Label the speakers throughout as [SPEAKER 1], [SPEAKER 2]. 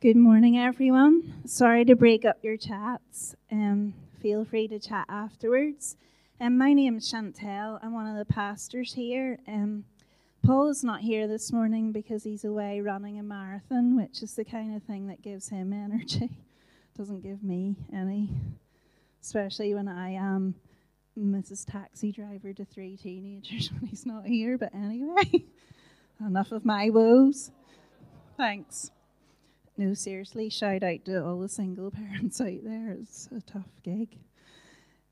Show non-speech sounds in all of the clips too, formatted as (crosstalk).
[SPEAKER 1] Good morning, everyone. Sorry to break up your chats. Um, feel free to chat afterwards. Um, my name is Chantel. I'm one of the pastors here. Um, Paul is not here this morning because he's away running a marathon, which is the kind of thing that gives him energy. (laughs) Doesn't give me any, especially when I am Mrs. Taxi Driver to three teenagers (laughs) when he's not here. But anyway, (laughs) enough of my woes. Thanks. No, seriously, shout out to all the single (laughs) parents out there. It's a tough gig.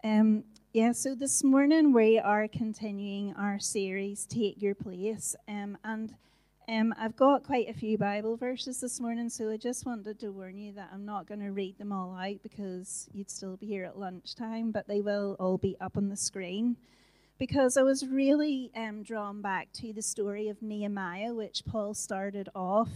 [SPEAKER 1] Um, yeah, so this morning we are continuing our series, Take Your Place. Um, and um, I've got quite a few Bible verses this morning, so I just wanted to warn you that I'm not going to read them all out because you'd still be here at lunchtime, but they will all be up on the screen. Because I was really um, drawn back to the story of Nehemiah, which Paul started off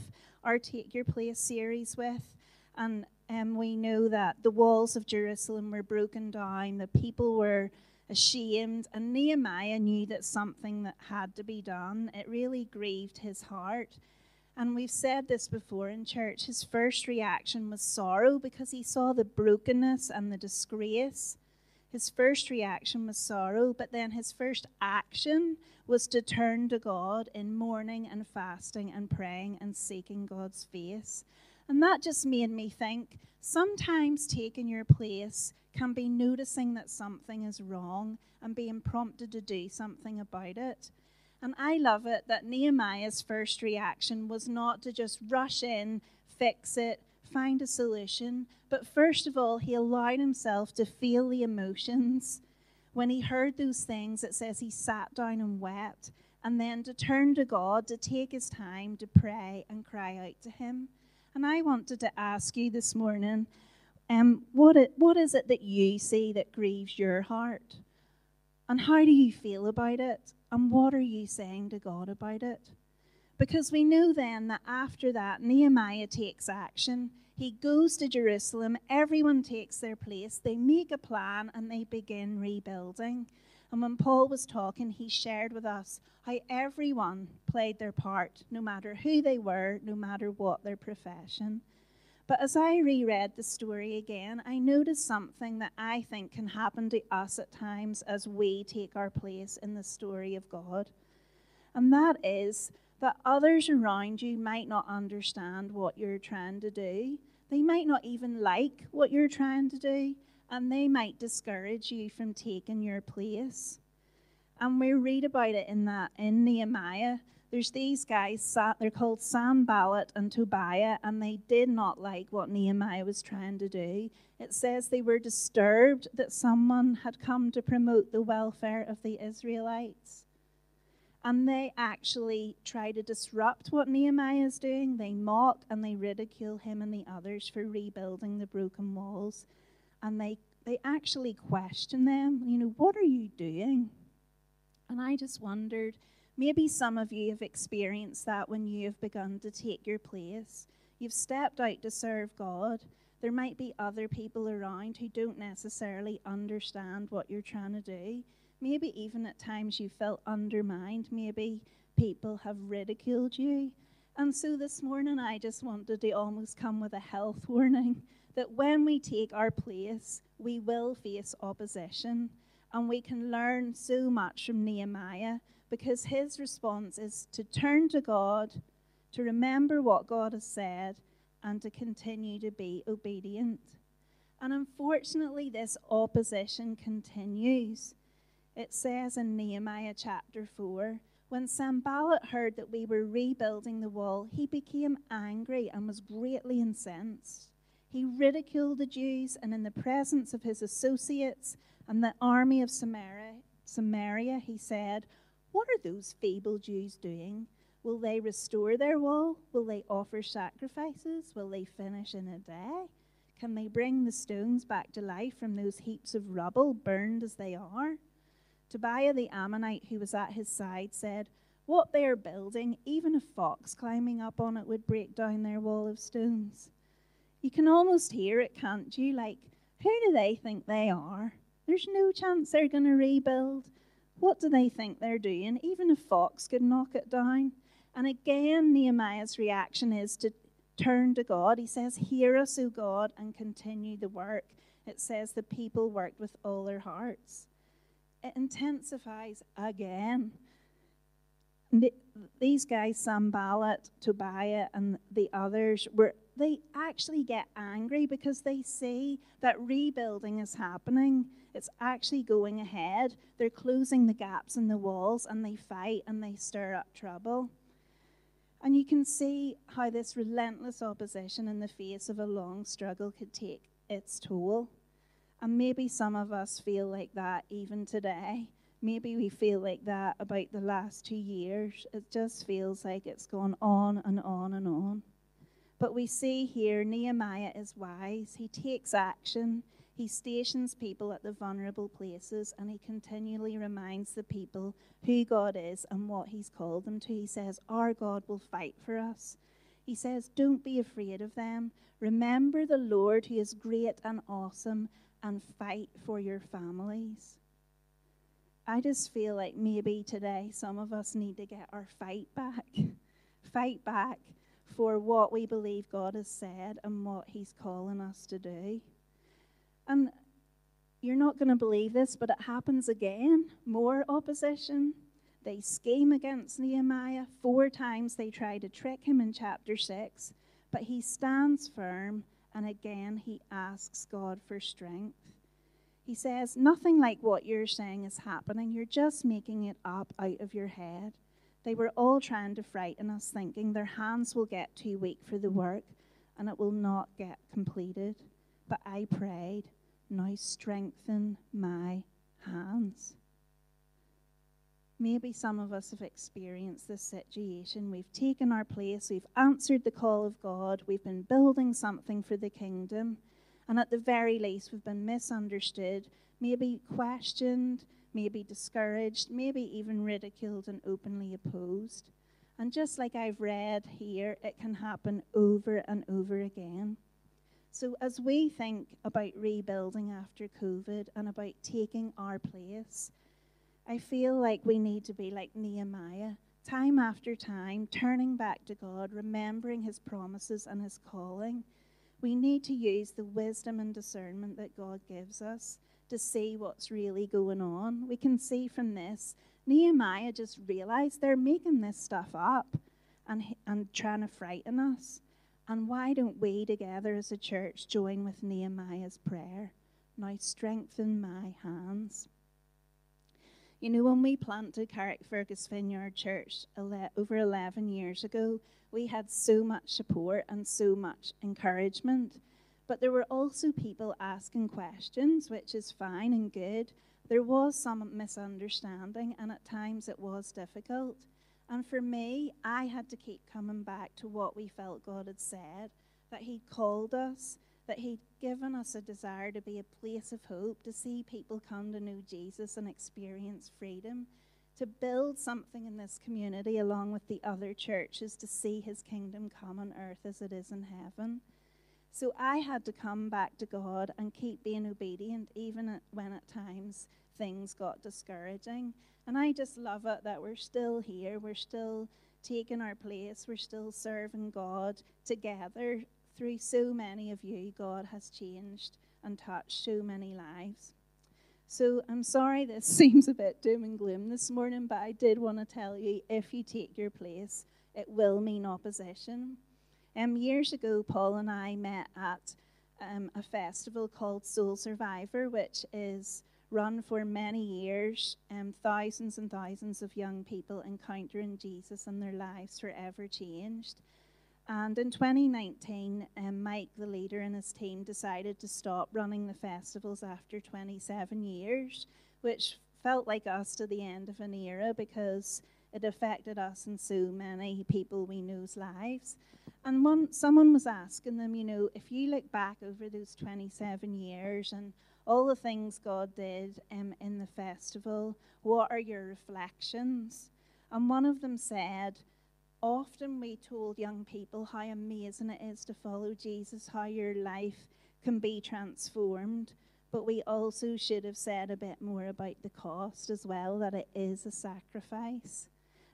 [SPEAKER 1] our Take Your Place series with. And um, we know that the walls of Jerusalem were broken down, the people were ashamed, and Nehemiah knew that something that had to be done. It really grieved his heart. And we've said this before in church. His first reaction was sorrow because he saw the brokenness and the disgrace. His first reaction was sorrow, but then his first action was to turn to God in mourning and fasting and praying and seeking God's face. And that just made me think sometimes taking your place can be noticing that something is wrong and being prompted to do something about it. And I love it that Nehemiah's first reaction was not to just rush in, fix it, find a solution, but first of all, he allowed himself to feel the emotions. When he heard those things, it says he sat down and wept, and then to turn to God, to take his time to pray and cry out to him. And I wanted to ask you this morning um, what, it, what is it that you see that grieves your heart? And how do you feel about it? And what are you saying to God about it? Because we know then that after that, Nehemiah takes action. He goes to Jerusalem, everyone takes their place, they make a plan, and they begin rebuilding. And when Paul was talking, he shared with us how everyone played their part, no matter who they were, no matter what their profession. But as I reread the story again, I noticed something that I think can happen to us at times as we take our place in the story of God. And that is that others around you might not understand what you're trying to do. They might not even like what you're trying to do and they might discourage you from taking your place. And we read about it in that in Nehemiah. There's these guys, they're called Sanballat and Tobiah, and they did not like what Nehemiah was trying to do. It says they were disturbed that someone had come to promote the welfare of the Israelites. And they actually try to disrupt what Nehemiah is doing. They mock and they ridicule him and the others for rebuilding the broken walls and they, they actually question them, you know, what are you doing? And I just wondered, maybe some of you have experienced that when you have begun to take your place. You've stepped out to serve God. There might be other people around who don't necessarily understand what you're trying to do. Maybe even at times you felt undermined. Maybe people have ridiculed you. And so this morning, I just wanted to almost come with a health (laughs) warning that when we take our place, we will face opposition. And we can learn so much from Nehemiah because his response is to turn to God, to remember what God has said, and to continue to be obedient. And unfortunately, this opposition continues. It says in Nehemiah chapter 4 when Sanballat heard that we were rebuilding the wall, he became angry and was greatly incensed. He ridiculed the Jews, and in the presence of his associates and the army of Samaria, Samaria, he said, What are those feeble Jews doing? Will they restore their wall? Will they offer sacrifices? Will they finish in a day? Can they bring the stones back to life from those heaps of rubble, burned as they are? Tobiah the Ammonite, who was at his side, said, What they are building, even a fox climbing up on it would break down their wall of stones. You can almost hear it, can't you? Like, who do they think they are? There's no chance they're going to rebuild. What do they think they're doing? Even a fox could knock it down. And again, Nehemiah's reaction is to turn to God. He says, Hear us, O God, and continue the work. It says the people worked with all their hearts. It intensifies again. These guys, Sanballat, Tobiah, and the others, were they actually get angry because they see that rebuilding is happening. It's actually going ahead. They're closing the gaps in the walls and they fight and they stir up trouble. And you can see how this relentless opposition in the face of a long struggle could take its toll. And maybe some of us feel like that even today. Maybe we feel like that about the last two years. It just feels like it's gone on and on and on. But we see here Nehemiah is wise. He takes action. He stations people at the vulnerable places and he continually reminds the people who God is and what he's called them to. He says, Our God will fight for us. He says, Don't be afraid of them. Remember the Lord who is great and awesome and fight for your families. I just feel like maybe today some of us need to get our fight back. (laughs) fight back for what we believe God has said and what He's calling us to do. And you're not going to believe this, but it happens again. More opposition. They scheme against Nehemiah. Four times they try to trick him in chapter 6, but he stands firm and again he asks God for strength. He says, Nothing like what you're saying is happening. You're just making it up out of your head. They were all trying to frighten us, thinking their hands will get too weak for the work and it will not get completed. But I prayed, Now strengthen my hands. Maybe some of us have experienced this situation. We've taken our place, we've answered the call of God, we've been building something for the kingdom, and at the very least, we've been misunderstood, maybe questioned, maybe discouraged, maybe even ridiculed and openly opposed. And just like I've read here, it can happen over and over again. So, as we think about rebuilding after COVID and about taking our place, I feel like we need to be like Nehemiah, time after time, turning back to God, remembering his promises and his calling. We need to use the wisdom and discernment that God gives us to see what's really going on. We can see from this, Nehemiah just realized they're making this stuff up and, and trying to frighten us. And why don't we together as a church join with Nehemiah's prayer? Now strengthen my hands. You know, when we planted Carrickfergus Vineyard Church over 11 years ago, we had so much support and so much encouragement. But there were also people asking questions, which is fine and good. There was some misunderstanding, and at times it was difficult. And for me, I had to keep coming back to what we felt God had said that He'd called us, that He'd given us a desire to be a place of hope, to see people come to know Jesus and experience freedom, to build something in this community along with the other churches to see His kingdom come on earth as it is in heaven. So I had to come back to God and keep being obedient, even when at times things got discouraging. And I just love it that we're still here. We're still taking our place. We're still serving God together. Through so many of you, God has changed and touched so many lives. So I'm sorry (laughs) this seems a bit doom and gloom this morning, but I did want to tell you if you take your place, it will mean opposition. Um, years ago, Paul and I met at um, a festival called Soul Survivor, which is run for many years. Um, thousands and thousands of young people encountering Jesus and their lives forever changed. And in 2019, um, Mike, the leader, and his team decided to stop running the festivals after 27 years, which felt like us to the end of an era because it affected us and so many people we knew's lives. And one, someone was asking them, you know, if you look back over those 27 years and all the things God did um, in the festival, what are your reflections? And one of them said, Often we told young people how amazing it is to follow Jesus, how your life can be transformed. But we also should have said a bit more about the cost as well, that it is a sacrifice.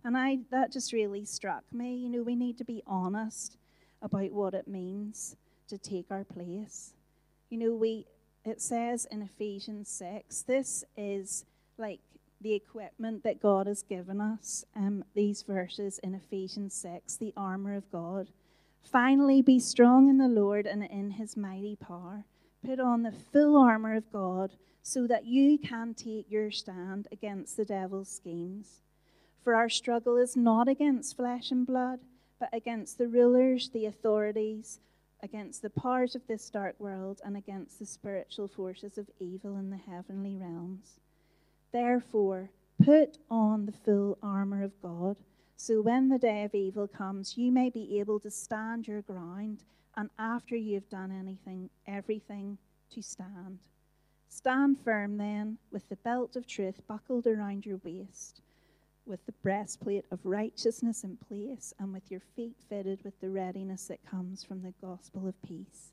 [SPEAKER 1] And I that just really struck me. You know, we need to be honest. about what it means to take our place. You know, we it says in Ephesians 6, this is like the equipment that God has given us. Um, these verses in Ephesians 6, the armor of God. Finally, be strong in the Lord and in his mighty power. Put on the full armor of God so that you can take your stand against the devil's schemes. For our struggle is not against flesh and blood, but against the rulers, the authorities, against the powers of this dark world, and against the spiritual forces of evil in the heavenly realms. Therefore, put on the full armor of God, so when the day of evil comes, you may be able to stand your ground, and after you have done anything, everything, to stand. Stand firm then, with the belt of truth buckled around your waist, with the breastplate of righteousness in place, and with your feet fitted with the readiness that comes from the gospel of peace.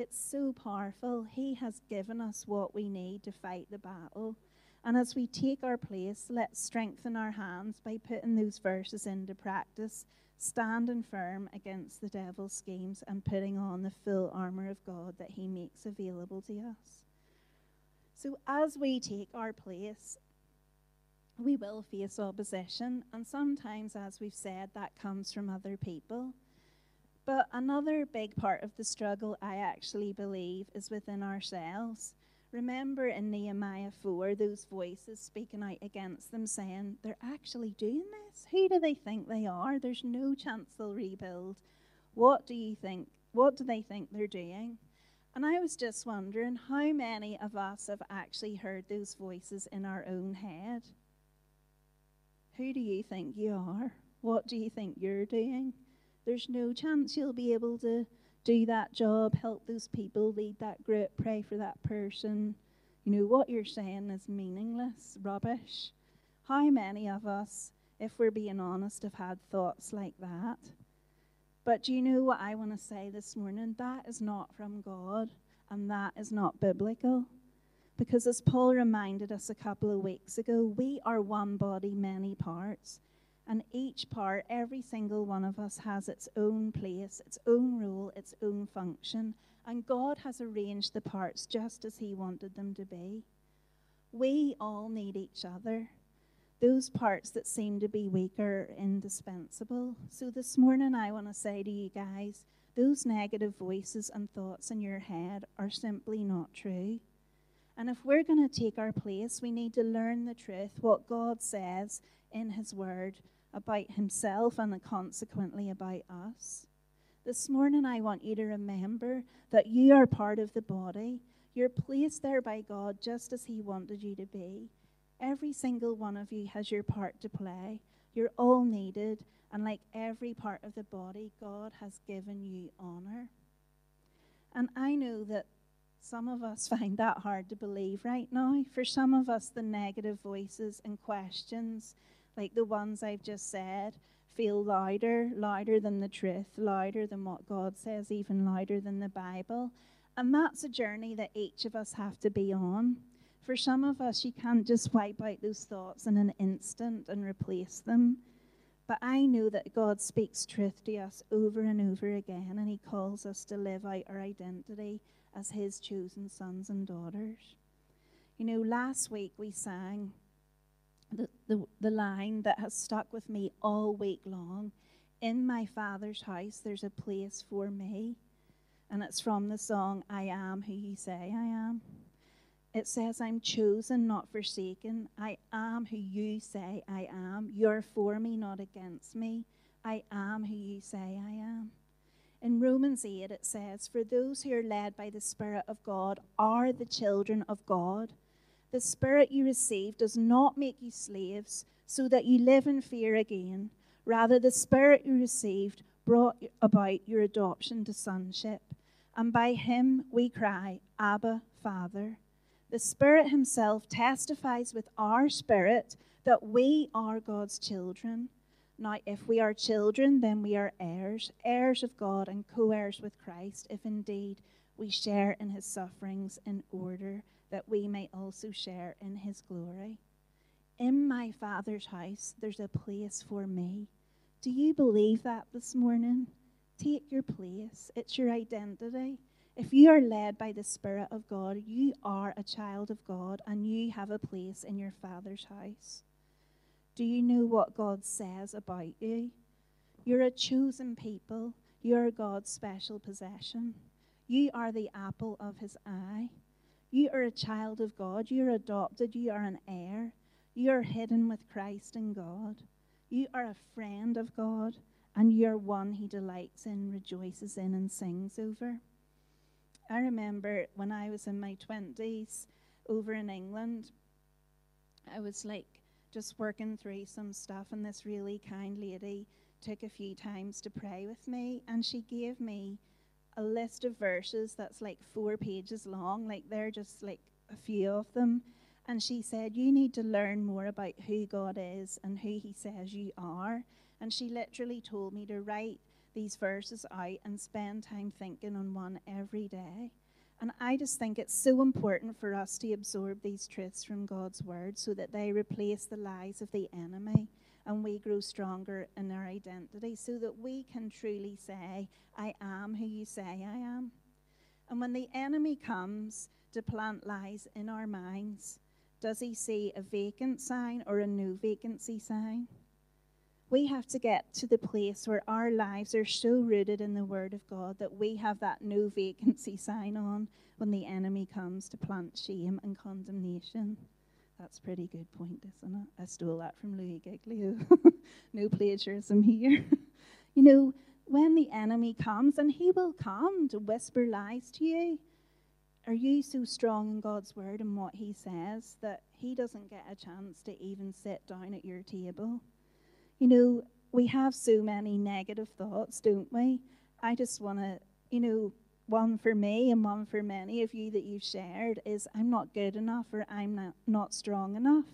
[SPEAKER 1] It's so powerful. He has given us what we need to fight the battle. And as we take our place, let's strengthen our hands by putting those verses into practice, standing firm against the devil's schemes, and putting on the full armour of God that he makes available to us. So, as we take our place, we will face opposition, and sometimes, as we've said, that comes from other people. But another big part of the struggle, I actually believe, is within ourselves. Remember in Nehemiah 4, those voices speaking out against them saying, They're actually doing this. Who do they think they are? There's no chance they'll rebuild. What do you think? What do they think they're doing? And I was just wondering how many of us have actually heard those voices in our own head? Who do you think you are? What do you think you're doing? There's no chance you'll be able to do that job, help those people, lead that group, pray for that person. You know, what you're saying is meaningless, rubbish. How many of us, if we're being honest, have had thoughts like that? But do you know what I want to say this morning? That is not from God, and that is not biblical. Because as Paul reminded us a couple of weeks ago, we are one body, many parts. And each part, every single one of us, has its own place, its own role, its own function. And God has arranged the parts just as He wanted them to be. We all need each other. Those parts that seem to be weaker are indispensable. So this morning, I want to say to you guys those negative voices and thoughts in your head are simply not true. And if we're going to take our place, we need to learn the truth, what God says in His Word, about himself and consequently about us. This morning, I want you to remember that you are part of the body. You're placed there by God just as He wanted you to be. Every single one of you has your part to play. You're all needed, and like every part of the body, God has given you honor. And I know that some of us (laughs) find that hard to believe right now. For some of us, the negative voices and questions like the ones I've just said, feel louder, louder than the truth, louder than what God says, even louder than the Bible. And that's a journey that each of us have to be on. For some of us, you can't just wipe out those thoughts in an instant and replace them. But I know that God speaks truth to us over and over again, and He calls us to live out our identity as His chosen sons and daughters. You know, last week we sang the, the, the line that has stuck with me all week long In my Father's house, there's a place for me. And it's from the song, I Am Who You Say I Am. It says, I'm chosen, not forsaken. I am who you say I am. You're for me, not against me. I am who you say I am. In Romans 8, it says, For those who are led by the Spirit of God are the children of God. The Spirit you received does not make you slaves so that you live in fear again. Rather, the Spirit you received brought about your adoption to sonship. and by him we cry, Abba, Father. The Spirit Himself testifies with our spirit that we are God's children. Now, if we are children, then we are heirs, heirs of God and co heirs with Christ, if indeed we share in His sufferings in order that we may also share in His glory. In my Father's house, there's a place for me. Do you believe that this morning? Take your place, it's your identity. If you are led by the Spirit of God, you are a child of God and you have a place in your Father's house. Do you know what God says about you? You're a chosen people, you're God's special possession. You are the apple of His eye. You are a child of God, you're adopted, you are an heir. You are hidden with Christ in God. You are a friend of God, and you're one He delights in, rejoices in, and sings over. I remember when I was in my 20s over in England, I was like just working through some stuff, and this really kind lady took a few times to pray with me, and she gave me a list of verses that's like four pages long, like they're just like a few of them. And she said, You need to learn more about who God is and who He says you are. And she literally told me to write these verses out and spend time thinking on one every day. And I just think it's so important for us to absorb these truths from God's word so that they replace the lies of the enemy and we grow stronger in our identity so that we can truly say, I am who you say I am. And when the enemy comes to plant lies in our minds, does he see a vacant sign or a no vacancy sign? we have to get to the place where our lives are so rooted in the Word of God that we have that no vacancy (laughs) sign on when the enemy comes to plant shame and condemnation. That's a pretty good point, isn't it? I stole that from Louis Giglio. (laughs) no plagiarism here. (laughs) you know, when the enemy comes, and he will come to whisper lies to you, are you so strong in God's word and what he says that he doesn't get a chance to even sit down at your table? You know, we have so many negative thoughts, don't we? I just want to, you know, one for me and one for many of you that you've shared is I'm not good enough or I'm not, not strong enough.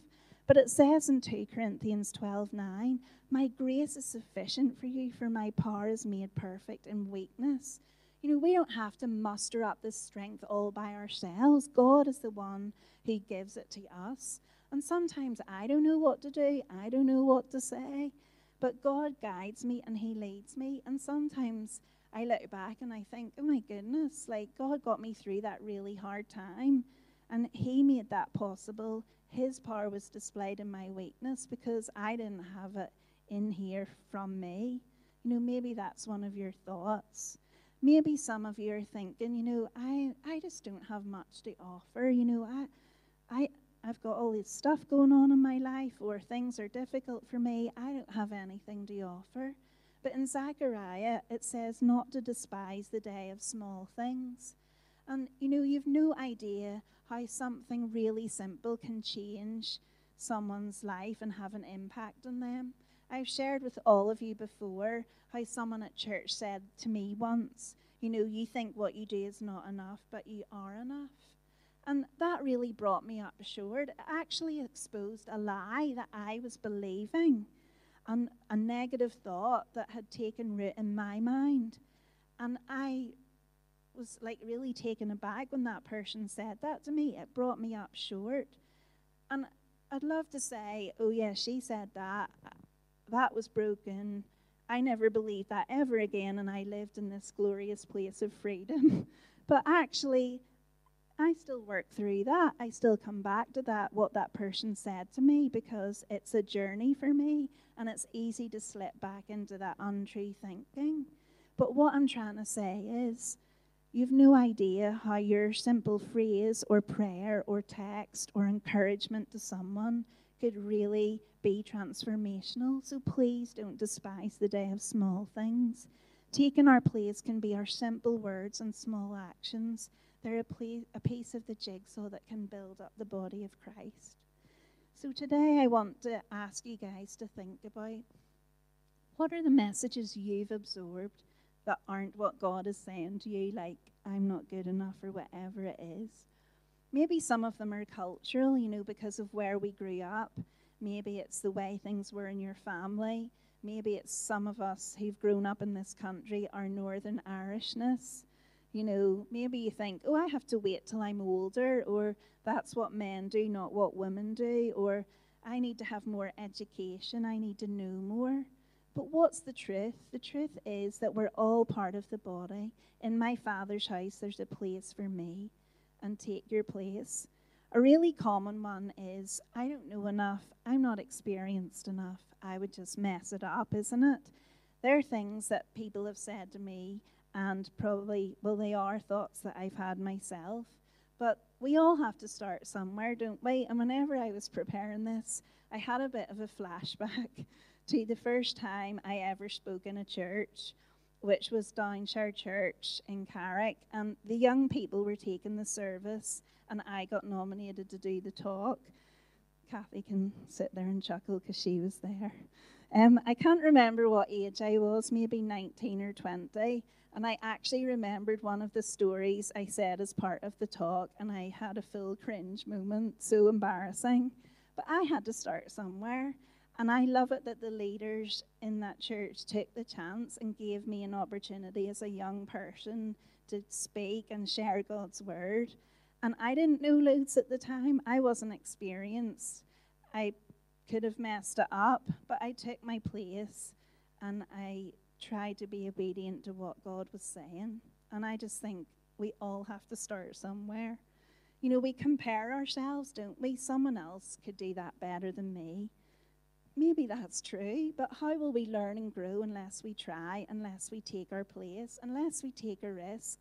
[SPEAKER 1] But it says in 2 Corinthians 12 9, My grace is sufficient for you, for my power is made perfect in weakness. You know, we don't have to muster up this strength all by ourselves. God is the one who gives it to us. And sometimes I don't know what to do, I don't know what to say, but God guides me and He leads me. And sometimes I look back and I think, oh my goodness, like God got me through that really hard time. And He made that possible. His power was displayed in my weakness because I didn't have it in here from me. You know, maybe that's one of your thoughts. Maybe some of you are thinking, you know, I, I just don't have much to offer. You know, I, I, I've got all this stuff going on in my life, or things are difficult for me. I don't have anything to offer. But in Zechariah, it says not to despise the day of small things. And you know, you've no idea how something really simple can change someone's life and have an impact on them. I've shared with all of you before how someone at church said to me once, You know, you think what you do is not enough, but you are enough. And that really brought me up short. It actually exposed a lie that I was believing and a negative thought that had taken root in my mind. And I was like really taken aback when that person said that to me. It brought me up short. And I'd love to say, oh, yeah, she said that. That was broken. I never believed that ever again, and I lived in this glorious place of freedom. (laughs) but actually, I still work through that. I still come back to that, what that person said to me, because it's a journey for me and it's easy to slip back into that untrue thinking. But what I'm trying to say is, you've no idea how your simple phrase or prayer or text or encouragement to someone could really be transformational. So please don't despise the day of small things. Taking our place can be our simple words and small actions they're a, a piece of the jigsaw that can build up the body of Christ. So today I want to ask you guys to think about what are the messages you've absorbed that aren't what God is saying to you, like, I'm not good enough or whatever it is. Maybe some of them are cultural, you know, because of where we grew up. Maybe it's the way things were in your family. Maybe it's some of us who've grown up in this country, our Northern Irishness. You know, maybe you think, oh, I have to wait till I'm older, or that's what men do, not what women do, or I need to have more education, I need to know more. But what's the truth? The truth is that we're all part of the body. In my Father's house, there's a place for me, and take your place. A really common one is I don't know enough, I'm not experienced enough, I would just mess it up, isn't it? There are things that people have said to me, and probably, well, they are thoughts that I've had myself. But we all have to start somewhere, don't we? And whenever I was preparing this, I had a bit of a flashback (laughs) to the first time I ever spoke in a church, which was Downshire Church in Carrick. And the young people were taking the service, and I got nominated to do the talk. Kathy can sit there and chuckle because she was there. Um, I can't remember what age I was, maybe 19 or 20. And I actually remembered one of the stories I said as part of the talk, and I had a full cringe moment, so embarrassing. But I had to start somewhere. And I love it that the leaders in that church took the chance and gave me an opportunity as a young person to speak and share God's word. And I didn't know loads at the time, I wasn't experienced. I could have messed it up, but I took my place and I tried to be obedient to what God was saying. And I just think we all have to start somewhere. You know, we compare ourselves, don't we? Someone else could do that better than me. Maybe that's true, but how will we learn and grow unless we try, unless we take our place, unless we take a risk?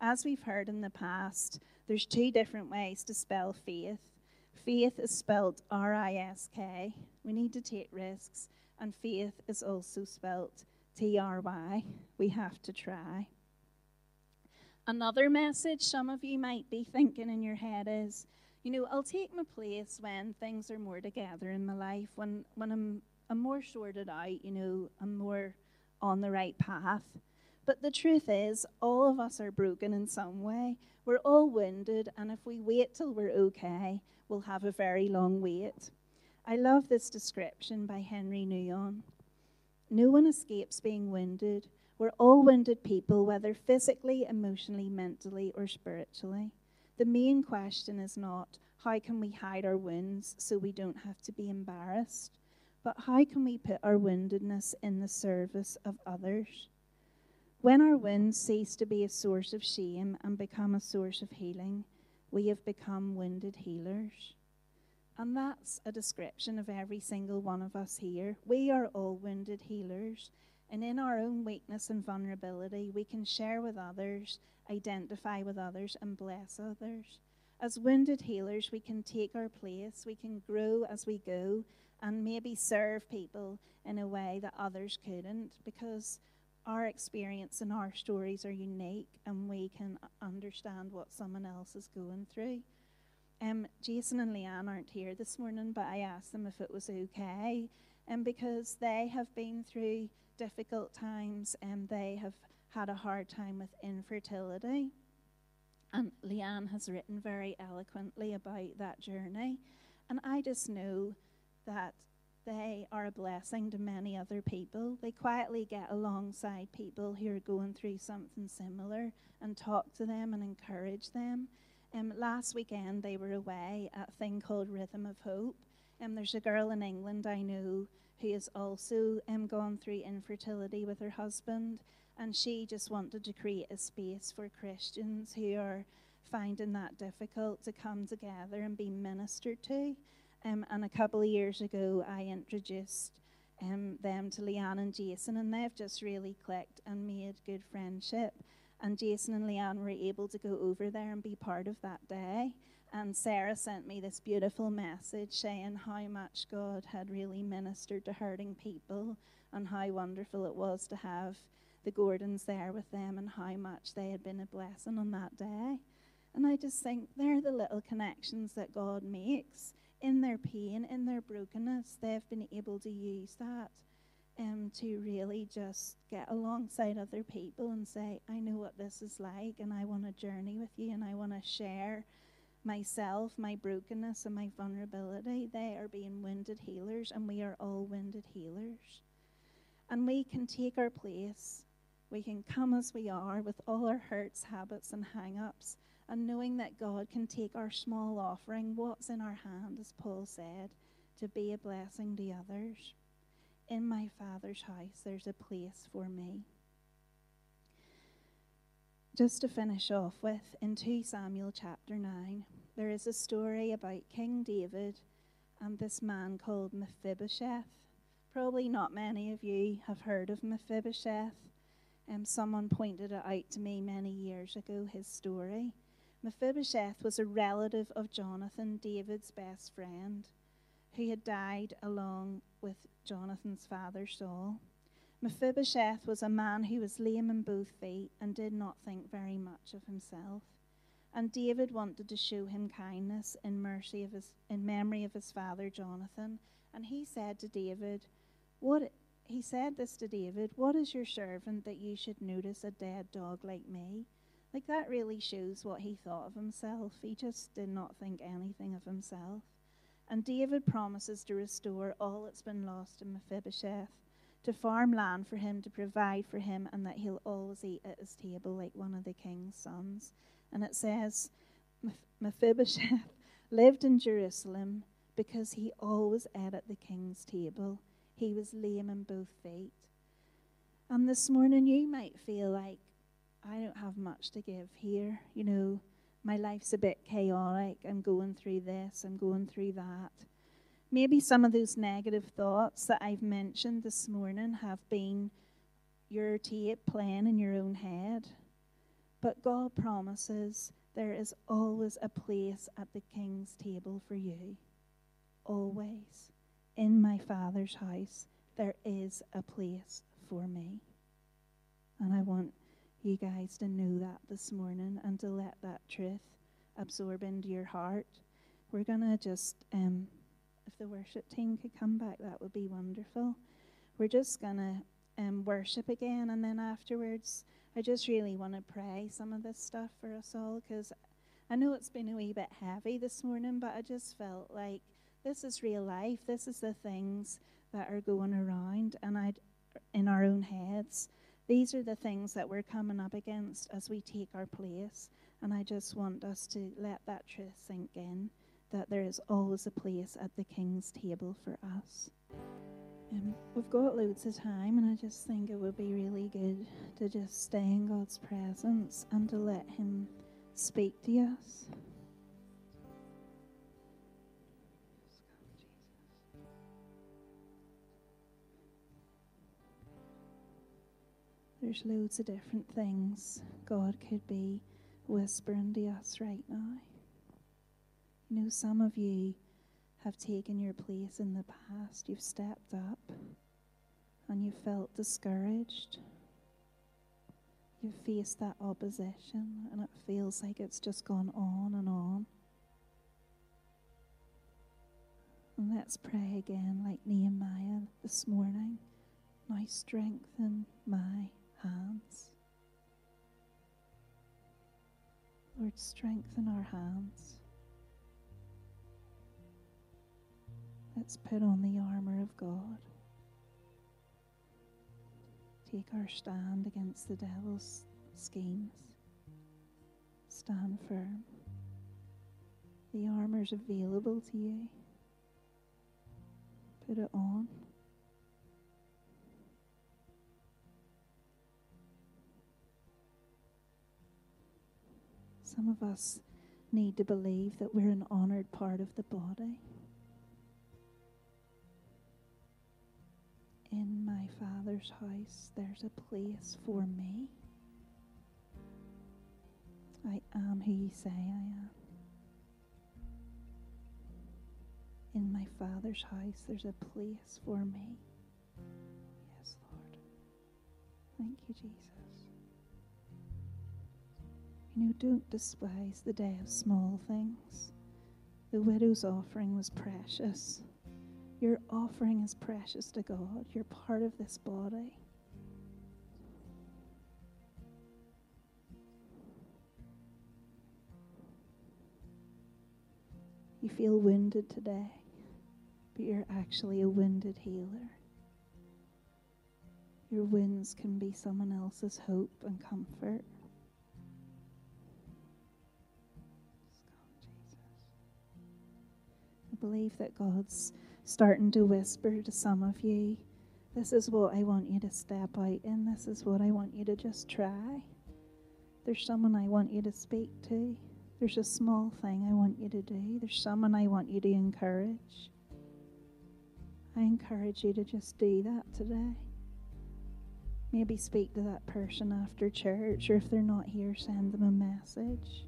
[SPEAKER 1] As we've heard in the past, there's two different ways to spell faith. Faith is spelled R I S K. We need to take risks, and faith is also spelled T R Y. We have to try. Another message some of you might be thinking in your head is you know, I'll take my place when things are more together in my life, when, when I'm, I'm more sorted out, you know, I'm more on the right path. But the truth is, all of us are broken in some way. We're all wounded, and if we wait till we're okay, we'll have a very long wait. I love this description by Henri Nouwen. No one escapes being wounded. We're all wounded people, whether physically, emotionally, mentally, or spiritually. The main question is not how can we hide our wounds so we don't have to be embarrassed, but how can we put our woundedness in the service of others? When our wounds cease to be a source of shame and become a source of healing, we have become wounded healers. And that's a description of every single one of us here. We are all wounded healers. And in our own weakness and vulnerability, we can share with others, identify with others, and bless others. As wounded healers, we can take our place, we can grow as we go, and maybe serve people in a way that others couldn't because our experience and our stories are unique and we can understand what someone else is going through. Um, Jason and Leanne aren't here this morning, but I asked them if it was okay, and because they have been through difficult times and they have had a hard time with infertility. And Leanne has written very eloquently about that journey. And I just know that they are a blessing to many other people. They quietly get alongside people who are going through something similar and talk to them and encourage them. Um, last weekend, they were away at a thing called Rhythm of Hope. Um, there's a girl in England I know who has also um, gone through infertility with her husband, and she just wanted to create a space for Christians who are finding that difficult to come together and be ministered to. Um, and a couple of years ago, I introduced um, them to Leanne and Jason, and they've just really clicked and made good friendship. And Jason and Leanne were able to go over there and be part of that day. And Sarah sent me this beautiful message saying how much God had really ministered to hurting people and how wonderful it was to have the Gordons there with them and how much they had been a blessing on that day. And I just think they're the little connections that God makes in their pain, in their brokenness. They've been able to use that um, to really just get alongside other people and say, I know what this is like, and I want to journey with you, and I want to share myself, my brokenness, and my vulnerability. They are being wounded healers, and we are all wounded healers. And we can take our place. We can come as we are with all our hurts, habits, and hang ups, and knowing that God can take our small offering, what's in our hand, as Paul said, to be a blessing to others. In my Father's house, there's a place for me. Just to finish off with, in 2 Samuel chapter 9, there is a story about King David and this man called Mephibosheth. Probably not many of you have heard of Mephibosheth. Um, someone pointed it out to me many years ago, his story. Mephibosheth was a relative of Jonathan, David's best friend, who had died along with Jonathan's father Saul. Mephibosheth was a man who was lame in both feet and did not think very much of himself. And David wanted to show him kindness in mercy of his in memory of his father Jonathan. And he said to David, What he said this to David, What is your servant that you should notice a dead dog like me? Like that really shows what he thought of himself. He just did not think anything of himself. And David promises to restore all that's been lost in Mephibosheth, to farm land for him, to provide for him, and that he'll always eat at his table like one of the king's sons. And it says, Mephibosheth (laughs) lived in Jerusalem because he always ate at the king's table. He was lame in both feet. And this morning, you might feel like, I don't have much to give here. You know, my life's a bit chaotic. I'm going through this, I'm going through that. Maybe some of those negative thoughts that I've mentioned this morning have been your tape playing in your own head. But God promises there is always a place at the king's table for you. Always. In my Father's house, there is a place for me. And I want you guys to know that this morning and to let that truth absorb into your heart. We're going to just, um, if the worship team could come back, that would be wonderful. We're just going to um, worship again, and then afterwards, I just really want to pray some of this stuff for us all because I know it's been a wee bit heavy this morning, but I just felt like this is real life. This is the things that are going around, and I, in our own heads. These are the things that we're coming up against as we take our place. And I just want us to let that truth sink in that there is always a place at the King's table for us. Um, we've got loads of time, and I just think it would be really good to just stay in God's presence and to let Him speak to us. There's loads of different things God could be whispering to us right now. You know, some of you have taken your place in the past. You've stepped up and you felt discouraged. You've faced that opposition and it feels like it's just gone on and on. And let's pray again, like Nehemiah this morning. Now strengthen my hands. Lord, strengthen our hands. Let's put on the armor of God. Take our stand against the devil's schemes. Stand firm. The armor's available to you. Put it on. Some of us need to believe that we're an honored part of the body. In my Father's house, there's a place for me. I am who you say I am. In my Father's house, there's a place for me. Yes, Lord. Thank you, Jesus. You don't despise the day of small things. The widow's offering was precious. Your offering is precious to God. You're part of this body. You feel wounded today, but you're actually a wounded healer. Your wounds can be someone else's hope and comfort. Believe that God's starting to whisper to some of you this is what I want you to step out in, this is what I want you to just try. There's someone I want you to speak to. There's a small thing I want you to do. There's someone I want you to encourage. I encourage you to just do that today. Maybe speak to that person after church, or if they're not here, send them a message.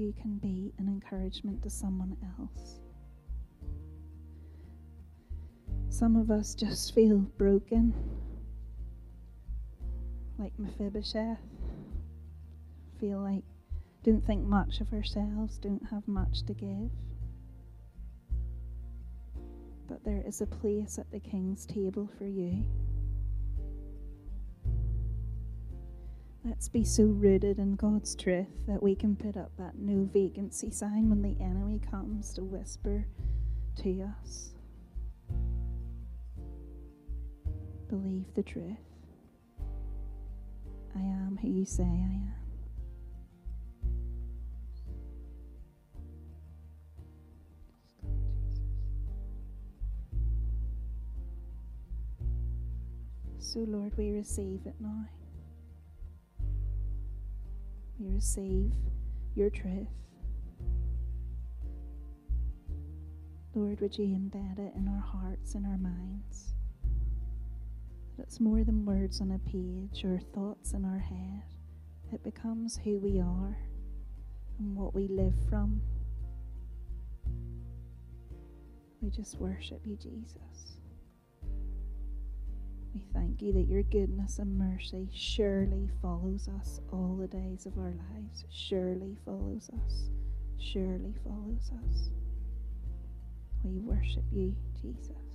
[SPEAKER 1] You can be an encouragement to someone else. Some of us just feel broken like Mephibosheth, feel like don't think much of ourselves, don't have much to give. But there is a place at the king's table for you. Let's be so rooted in God's truth that we can put up that no vacancy sign when the enemy comes to whisper to us. Believe the truth. I am who you say I am. So, Lord, we receive it now. Receive your truth. Lord, would you embed it in our hearts and our minds? That It's more than words on a page or thoughts in our head. It becomes who we are and what we live from. We just worship you, Jesus. We thank you that your goodness and mercy surely follows us all the days of our lives. Surely follows us. Surely follows us. We worship you, Jesus.